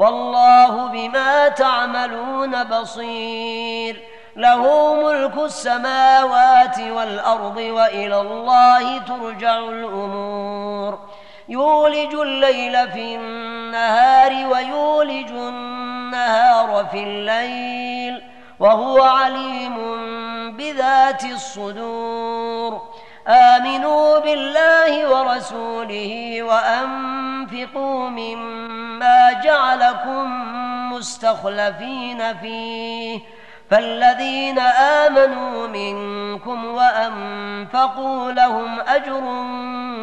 والله بما تعملون بصير. له ملك السماوات والأرض وإلى الله ترجع الأمور. يولج الليل في النهار ويولج النهار في الليل. وهو عليم بذات الصدور. آمنوا بالله ورسوله وأنفقوا مما جعلكم مستخلفين فيه. فالذين آمنوا منكم وأنفقوا لهم أجر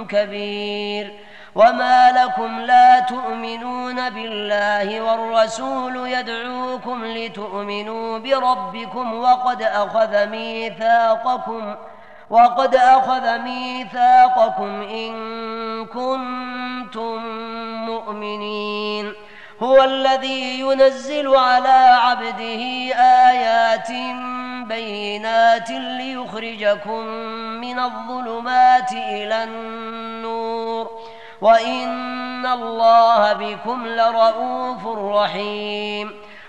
كبير. وما لكم لا تؤمنون بالله والرسول يدعوكم لتؤمنوا بربكم وقد أخذ ميثاقكم وقد أخذ ميثاقكم إن كنتم مؤمنين. هو الذي ينزل على عبده آيات بينات ليخرجكم من الظلمات إلى النور. وإن الله بكم لرؤوف رحيم.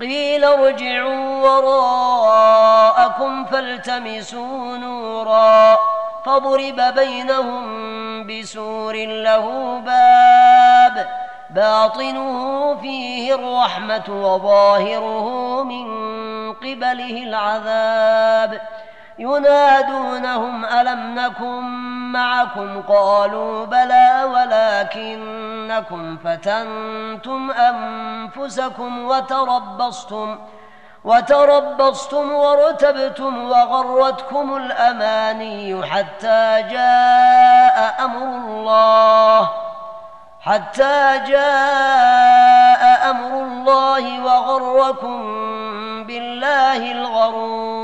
قيل ارجعوا وراءكم فالتمسوا نورا فضرب بينهم بسور له باب باطنه فيه الرحمة وظاهره من قبله العذاب ينادونهم ألم نكن معكم؟ قالوا بلى ولكنكم فتنتم أنفسكم وتربصتم وتربصتم وارتبتم وغرتكم الأماني حتى جاء أمر الله حتى جاء أمر الله وغركم بالله الغرور.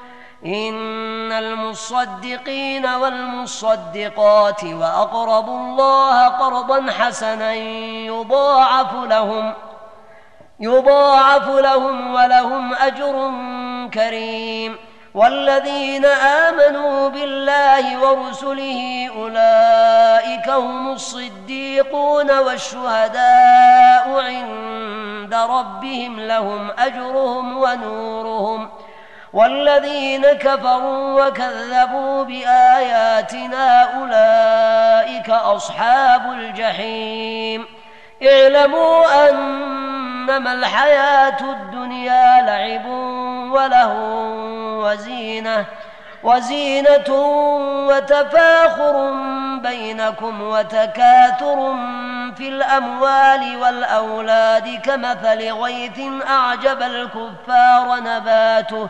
إن المصدقين والمصدقات وأقرضوا الله قرضا حسنا يضاعف لهم يضاعف لهم ولهم أجر كريم والذين آمنوا بالله ورسله أولئك هم الصديقون والشهداء عند ربهم لهم أجرهم ونورهم والذين كفروا وكذبوا بآياتنا أولئك أصحاب الجحيم. اعلموا أنما الحياة الدنيا لعب وله وزينة وزينة وتفاخر بينكم وتكاثر في الأموال والأولاد كمثل غيث أعجب الكفار نباته.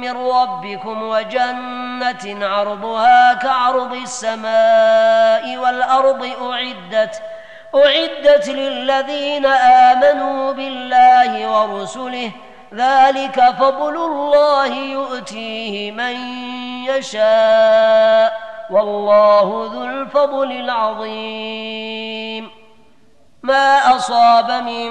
من ربكم وجنة عرضها كعرض السماء والأرض أعدت أعدت للذين آمنوا بالله ورسله. ذلك فضل الله يؤتيه من يشاء والله ذو الفضل العظيم. ما أصاب من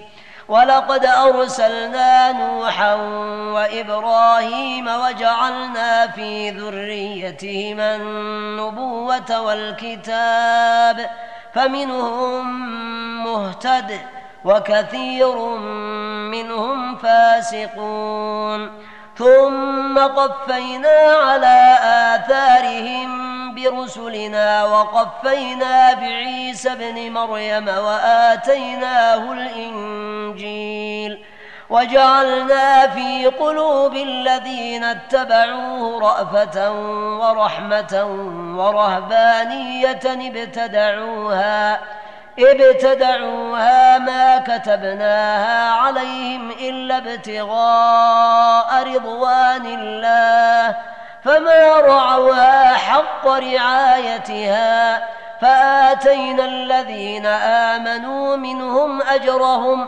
ولقد أرسلنا نوحا وإبراهيم وجعلنا في ذريتهما النبوة والكتاب فمنهم مهتد وكثير منهم فاسقون. ثم قفينا على آثارهم برسلنا وقفينا بعيسى ابن مريم وآتيناه الإنجيل وجعلنا في قلوب الذين اتبعوه رأفة ورحمة ورهبانية ابتدعوها ابتدعوها ما كتبناها عليهم إلا ابتغاء رضوان الله فما رعوها حق رعايتها فآتينا الذين آمنوا منهم أجرهم